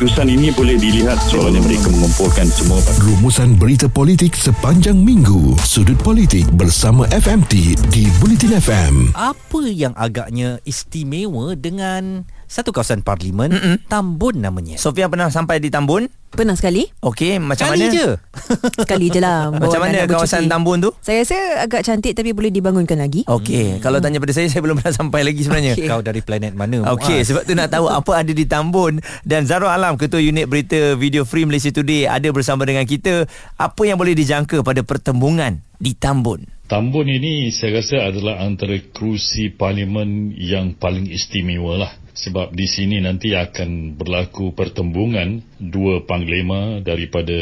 keputusan ini boleh dilihat soalnya mereka mengumpulkan semua Rumusan berita politik sepanjang minggu. Sudut politik bersama FMT di Bulletin FM. Apa yang agaknya istimewa dengan satu kawasan parlimen Mm-mm. Tambun namanya. Sofia pernah sampai di Tambun? Pernah sekali. Okey, macam Kali mana? je. Sekali je lah. Macam mana kawasan bercuti. Tambun tu? Saya rasa agak cantik tapi boleh dibangunkan lagi. Okey, hmm. kalau tanya pada saya saya belum pernah sampai lagi sebenarnya. Okey. Kau dari planet mana? Okey, sebab tu nak tahu apa ada di Tambun dan Zarul Alam Ketua Unit Berita Video Free Malaysia Today ada bersama dengan kita. Apa yang boleh dijangka pada pertembungan di Tambun? Tambun ini saya rasa adalah antara kerusi parlimen yang paling istimewa lah. Sebab di sini nanti akan berlaku pertembungan dua panglima daripada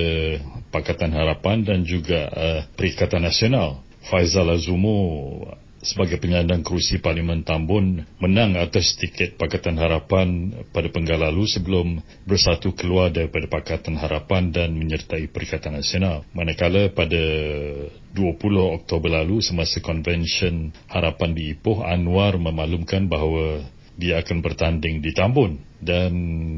Pakatan Harapan dan juga uh, Perikatan Nasional. Faizal Azumu sebagai penyandang kerusi Parlimen Tambun menang atas tiket Pakatan Harapan pada penggal lalu sebelum bersatu keluar daripada Pakatan Harapan dan menyertai Perikatan Nasional. Manakala pada 20 Oktober lalu semasa konvensyen Harapan di Ipoh, Anwar memaklumkan bahawa dia akan bertanding di Tambun dan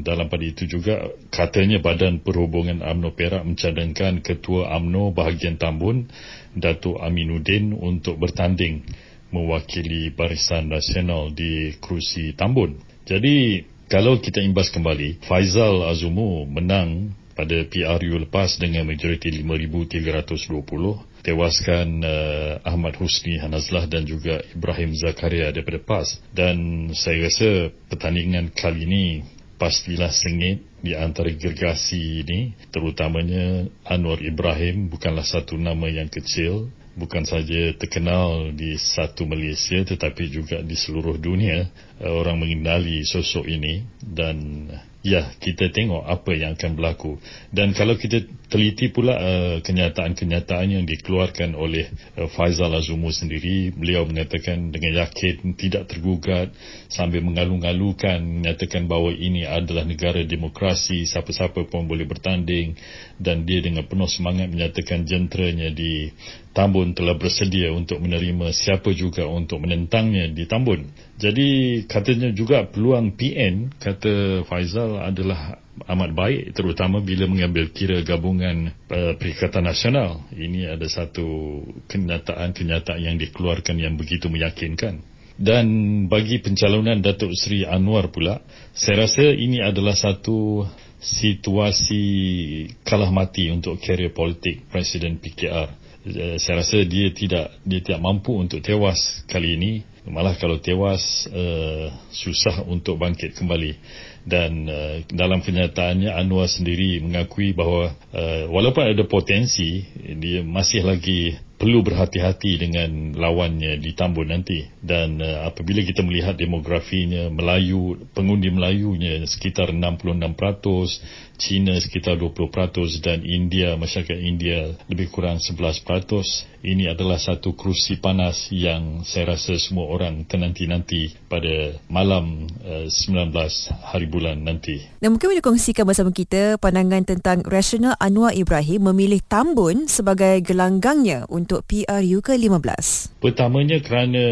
dalam pada itu juga katanya Badan Perhubungan AMNO Perak mencadangkan Ketua AMNO bahagian Tambun Datuk Aminuddin untuk bertanding mewakili Barisan Nasional di kerusi Tambun. Jadi kalau kita imbas kembali Faizal Azumu menang pada PRU lepas dengan majoriti 5320 tewaskan uh, Ahmad Husni Hanazlah dan juga Ibrahim Zakaria daripada PAS dan saya rasa pertandingan kali ini pastilah sengit di antara gergasi ini terutamanya Anwar Ibrahim bukanlah satu nama yang kecil bukan saja terkenal di satu Malaysia tetapi juga di seluruh dunia uh, orang mengenali sosok ini. Dan ya kita tengok apa yang akan berlaku dan kalau kita teliti pula uh, kenyataan-kenyataan yang dikeluarkan oleh uh, Faizal Azumu sendiri beliau mengatakan dengan yakin tidak tergugat sambil mengalu-ngalukan menyatakan bahawa ini adalah negara demokrasi siapa-siapa pun boleh bertanding dan dia dengan penuh semangat menyatakan jenteranya di Tambun telah bersedia untuk menerima siapa juga untuk menentangnya di Tambun. Jadi katanya juga peluang PN kata Faizal adalah amat baik terutama bila mengambil kira gabungan uh, Perikatan Nasional. Ini ada satu kenyataan-kenyataan yang dikeluarkan yang begitu meyakinkan. Dan bagi pencalonan Datuk Seri Anwar pula, saya rasa ini adalah satu situasi kalah mati untuk karier politik Presiden PKR. Uh, saya rasa dia tidak dia tidak mampu untuk tewas kali ini. Malah kalau tewas uh, susah untuk bangkit kembali. Dan uh, dalam kenyataannya Anwar sendiri mengakui bahawa uh, walaupun ada potensi dia masih lagi perlu berhati-hati dengan lawannya di Tambun nanti dan uh, apabila kita melihat demografinya Melayu pengundi Melayunya sekitar 66% China sekitar 20% dan India masyarakat India lebih kurang 11% ini adalah satu kerusi panas yang saya rasa semua orang tenanti-nanti pada malam uh, 19 hari bulan nanti Dan mungkin boleh kongsikan bersama kita pandangan tentang rasional Anwar Ibrahim memilih Tambun sebagai gelanggangnya untuk PRU ke-15. Pertamanya kerana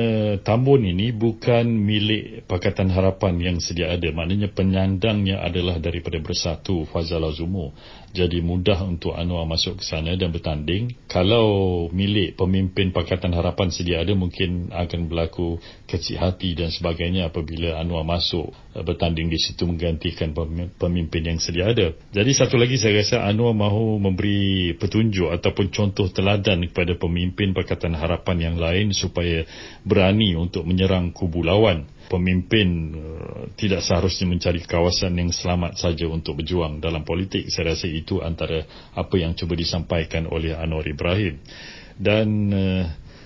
Tambun ini bukan milik Pakatan Harapan yang sedia ada. Maknanya penyandangnya adalah daripada Bersatu Fazal Azumu. Jadi mudah untuk Anwar masuk ke sana dan bertanding. Kalau milik pemimpin Pakatan Harapan sedia ada mungkin akan berlaku kecil hati dan sebagainya apabila Anwar masuk uh, bertanding di situ menggantikan pem- pemimpin yang sedia ada. Jadi satu lagi saya rasa Anwar mahu memberi petunjuk ataupun contoh teladan kepada pemimpin Pakatan Harapan yang lain supaya berani untuk menyerang kubu lawan pemimpin uh, tidak seharusnya mencari kawasan yang selamat saja untuk berjuang dalam politik. Saya rasa itu antara apa yang cuba disampaikan oleh Anwar Ibrahim. Dan uh,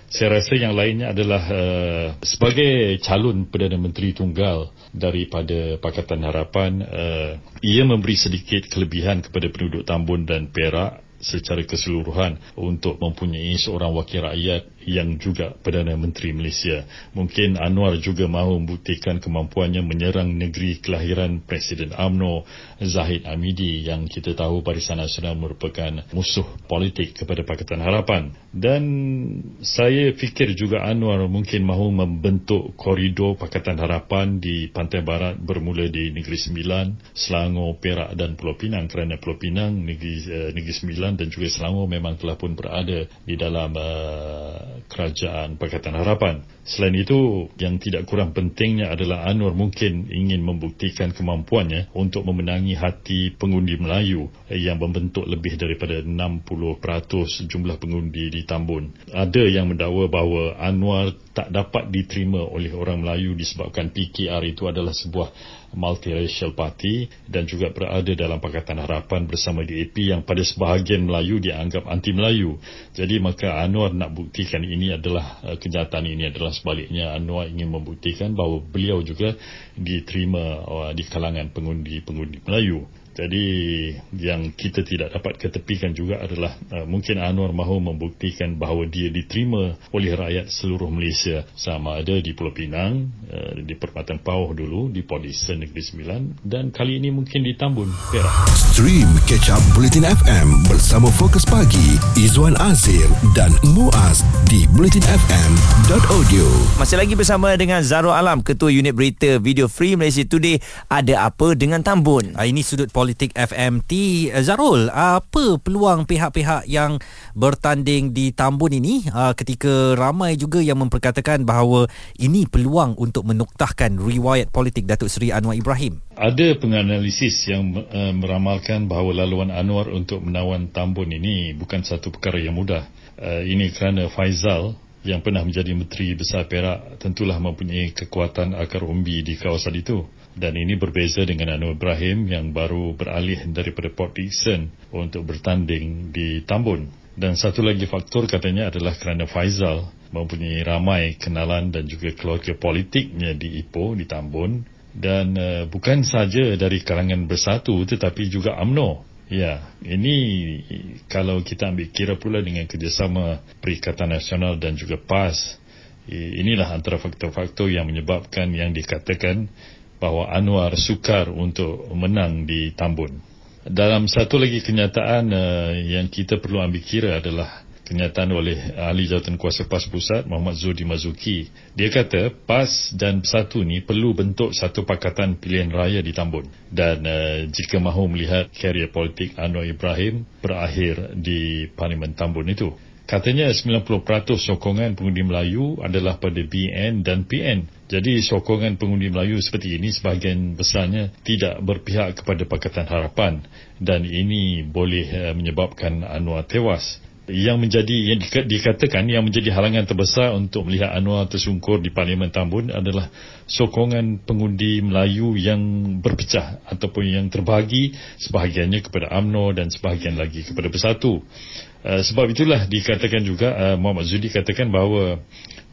saya rasa yang lainnya adalah uh, sebagai calon Perdana Menteri Tunggal daripada Pakatan Harapan, uh, ia memberi sedikit kelebihan kepada penduduk Tambun dan Perak secara keseluruhan untuk mempunyai seorang wakil rakyat yang juga Perdana Menteri Malaysia. Mungkin Anwar juga mahu membuktikan kemampuannya menyerang negeri kelahiran Presiden AMNO Zahid Amidi yang kita tahu Barisan Nasional merupakan musuh politik kepada Pakatan Harapan. Dan saya fikir juga Anwar mungkin mahu membentuk koridor Pakatan Harapan di pantai barat bermula di Negeri Sembilan, Selangor, Perak dan Pulau Pinang kerana Pulau Pinang, Negeri, uh, Negeri Sembilan dan juga Selangor memang telah pun berada di dalam uh, kerajaan Pakatan Harapan. Selain itu, yang tidak kurang pentingnya adalah Anwar mungkin ingin membuktikan kemampuannya untuk memenangi hati pengundi Melayu yang membentuk lebih daripada 60% jumlah pengundi di Tambun. Ada yang mendakwa bahawa Anwar tak dapat diterima oleh orang Melayu disebabkan PKR itu adalah sebuah multiracial party dan juga berada dalam Pakatan Harapan bersama DAP yang pada sebahagian Melayu dianggap anti Melayu. Jadi maka Anwar nak buktikan ini adalah uh, kenyataan ini adalah sebaliknya Anwar ingin membuktikan bahawa beliau juga diterima uh, di kalangan pengundi-pengundi Melayu. Jadi yang kita tidak dapat ketepikan juga adalah uh, mungkin Anwar mahu membuktikan bahawa dia diterima oleh rakyat seluruh Malaysia sama ada di Pulau Pinang, uh, di Perempatan Pauh dulu, di Polisen Negeri Sembilan dan kali ini mungkin di Tambun, Perak. Stream Catch Up Bulletin FM bersama Fokus Pagi, Izwan Azir dan Muaz di bulletinfm.audio. Masih lagi bersama dengan Zarul Alam, Ketua Unit Berita Video Free Malaysia Today. Ada apa dengan Tambun? Ah, ini sudut politik FMT Zarul apa peluang pihak-pihak yang bertanding di Tambun ini uh, ketika ramai juga yang memperkatakan bahawa ini peluang untuk menuktahkan riwayat politik Datuk Seri Anwar Ibrahim? Ada penganalisis yang uh, meramalkan bahawa laluan Anwar untuk menawan Tambun ini bukan satu perkara yang mudah. Uh, ini kerana Faizal yang pernah menjadi Menteri Besar Perak tentulah mempunyai kekuatan akar umbi di kawasan itu dan ini berbeza dengan Anwar Ibrahim yang baru beralih daripada Port Dickson untuk bertanding di Tambun. Dan satu lagi faktor katanya adalah kerana Faizal mempunyai ramai kenalan dan juga keluarga politiknya di Ipoh, di Tambun. Dan uh, bukan saja dari kalangan bersatu tetapi juga UMNO. Ya, ini kalau kita ambil kira pula dengan kerjasama Perikatan Nasional dan juga PAS, inilah antara faktor-faktor yang menyebabkan yang dikatakan bahawa Anwar sukar untuk menang di Tambun. Dalam satu lagi kenyataan uh, yang kita perlu ambil kira adalah kenyataan oleh ahli jawatan kuasa PAS Pusat Muhammad Zudi Mazuki. Dia kata PAS dan Bersatu ni perlu bentuk satu pakatan pilihan raya di Tambun. Dan uh, jika mahu melihat karier politik Anwar Ibrahim berakhir di Parlimen Tambun itu. Katanya 90% sokongan pengundi Melayu adalah pada BN dan PN. Jadi sokongan pengundi Melayu seperti ini sebahagian besarnya tidak berpihak kepada Pakatan Harapan dan ini boleh uh, menyebabkan Anwar tewas. Yang menjadi yang dikatakan yang menjadi halangan terbesar untuk melihat Anwar tersungkur di Parlimen Tambun adalah sokongan pengundi Melayu yang berpecah ataupun yang terbahagi sebahagiannya kepada AMNO dan sebahagian lagi kepada Bersatu. Uh, sebab itulah dikatakan juga uh, Muhammad Zudi katakan bahawa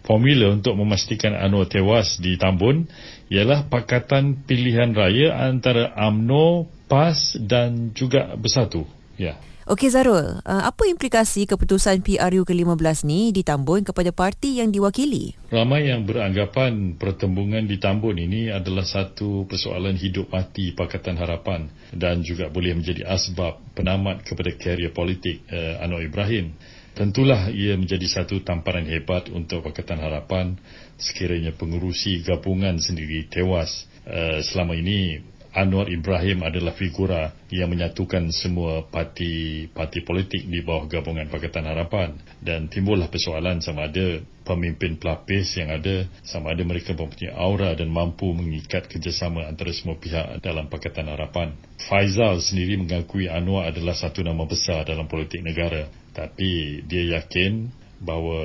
formula untuk memastikan Anwar tewas di Tambun ialah pakatan pilihan raya antara AMNO, PAS dan juga Bersatu. Ya. Okey Zarul, uh, apa implikasi keputusan PRU ke-15 ni di Tambun kepada parti yang diwakili? Ramai yang beranggapan pertembungan di Tambun ini adalah satu persoalan hidup mati Pakatan Harapan dan juga boleh menjadi asbab penamat kepada karier politik uh, Anwar Ibrahim. Tentulah ia menjadi satu tamparan hebat untuk Pakatan Harapan sekiranya pengurusi gabungan sendiri tewas. Uh, selama ini Anwar Ibrahim adalah figura yang menyatukan semua parti-parti politik di bawah gabungan Pakatan Harapan dan timbullah persoalan sama ada pemimpin pelapis yang ada sama ada mereka mempunyai aura dan mampu mengikat kerjasama antara semua pihak dalam Pakatan Harapan. Faizal sendiri mengakui Anwar adalah satu nama besar dalam politik negara tapi dia yakin bahawa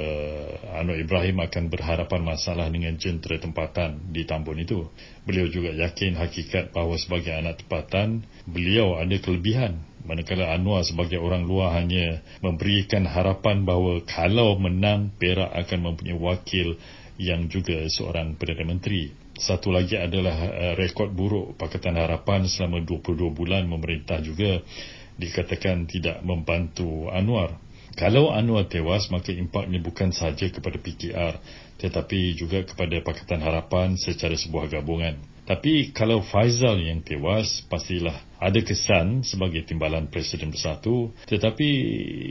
Anwar Ibrahim akan berhadapan masalah dengan jentera tempatan di Tambun itu. Beliau juga yakin hakikat bahawa sebagai anak tempatan, beliau ada kelebihan. Manakala Anwar sebagai orang luar hanya memberikan harapan bahawa kalau menang, Perak akan mempunyai wakil yang juga seorang Perdana Menteri. Satu lagi adalah uh, rekod buruk Pakatan Harapan selama 22 bulan memerintah juga dikatakan tidak membantu Anwar. Kalau Anwar tewas, maka impaknya bukan sahaja kepada PKR tetapi juga kepada Pakatan Harapan secara sebuah gabungan. Tapi kalau Faizal yang tewas, pastilah ada kesan sebagai timbalan Presiden Bersatu tetapi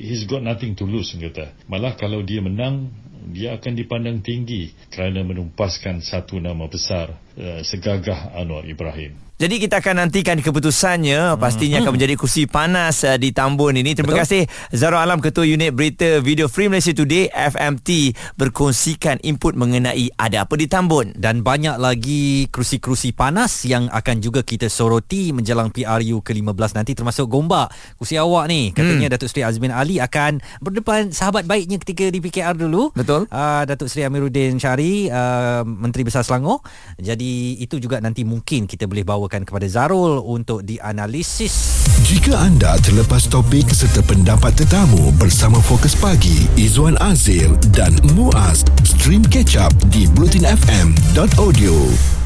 he's got nothing to lose kata. Malah kalau dia menang, dia akan dipandang tinggi kerana menumpaskan satu nama besar uh, segagah Anwar Ibrahim. Jadi kita akan nantikan keputusannya pastinya akan menjadi kursi panas uh, di Tambun ini. Terima Betul. kasih Zaro Alam Ketua Unit Berita Video Free Malaysia Today FMT berkongsikan input mengenai ada apa di Tambun dan banyak lagi kerusi-kerusi panas yang akan juga kita soroti menjelang PRU ke-15 nanti termasuk Gombak. Kursi awak ni katanya hmm. Datuk Seri Azmin Ali akan berdepan sahabat baiknya ketika di PKR dulu. Betul. Uh, Datuk Seri Amiruddin Syari uh, Menteri Besar Selangor. Jadi itu juga nanti mungkin kita boleh bawa dibawakan kepada Zarul untuk dianalisis. Jika anda terlepas topik serta pendapat tetamu bersama Fokus Pagi, Izwan Azir dan Muaz, stream catch up di blutinfm.audio.